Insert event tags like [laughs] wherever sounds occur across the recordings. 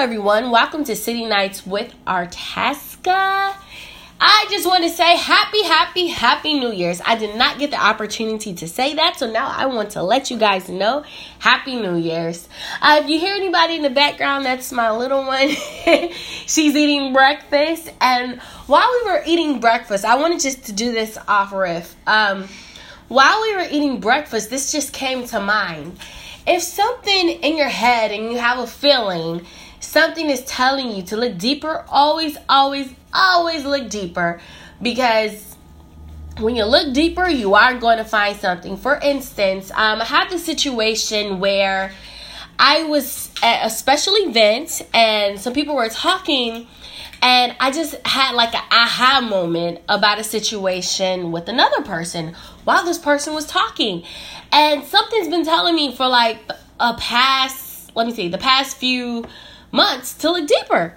everyone. Welcome to City Nights with Artasca. I just want to say happy, happy, happy New Year's. I did not get the opportunity to say that, so now I want to let you guys know happy New Year's. Uh, if you hear anybody in the background, that's my little one. [laughs] She's eating breakfast, and while we were eating breakfast, I wanted just to do this off riff. Um, while we were eating breakfast, this just came to mind. If something in your head and you have a feeling, something is telling you to look deeper, always, always, always look deeper because when you look deeper, you are going to find something. For instance, um, I had this situation where I was at a special event and some people were talking, and I just had like an aha moment about a situation with another person while this person was talking. And something's been telling me for like a past, let me see, the past few months to look deeper.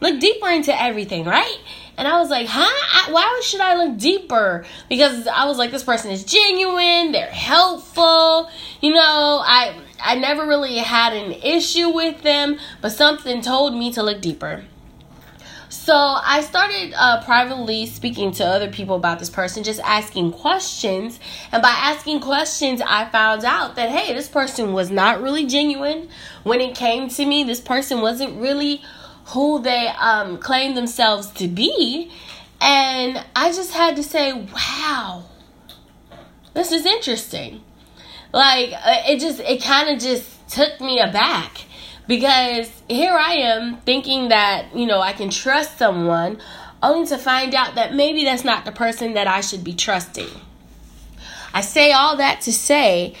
Look deeper into everything, right? And I was like, huh? Why should I look deeper? Because I was like, this person is genuine, they're helpful. You know, I I never really had an issue with them, but something told me to look deeper. So I started uh, privately speaking to other people about this person, just asking questions. And by asking questions, I found out that, hey, this person was not really genuine. When it came to me, this person wasn't really who they um, claimed themselves to be. And I just had to say, wow, this is interesting. Like, uh, it just, it kind of just took me aback because here I am thinking that, you know, I can trust someone only to find out that maybe that's not the person that I should be trusting. I say all that to say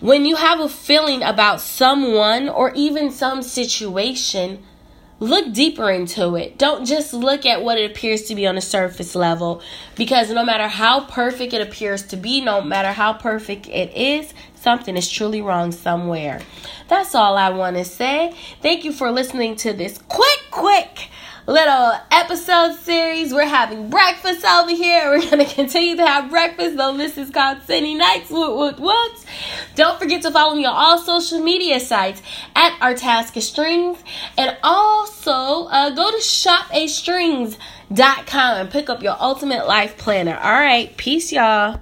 when you have a feeling about someone or even some situation, look deeper into it. Don't just look at what it appears to be on a surface level because no matter how perfect it appears to be, no matter how perfect it is, something is truly wrong somewhere. That's all I want to say. Thank you for listening to this quick, quick little episode series. We're having breakfast over here. We're going [laughs] to continue to have breakfast, though this is called City Nights. What, what, what? Don't forget to follow me on all social media sites at Artasca Strings. And also uh, go to shopastrings.com and pick up your ultimate life planner. All right. Peace, y'all.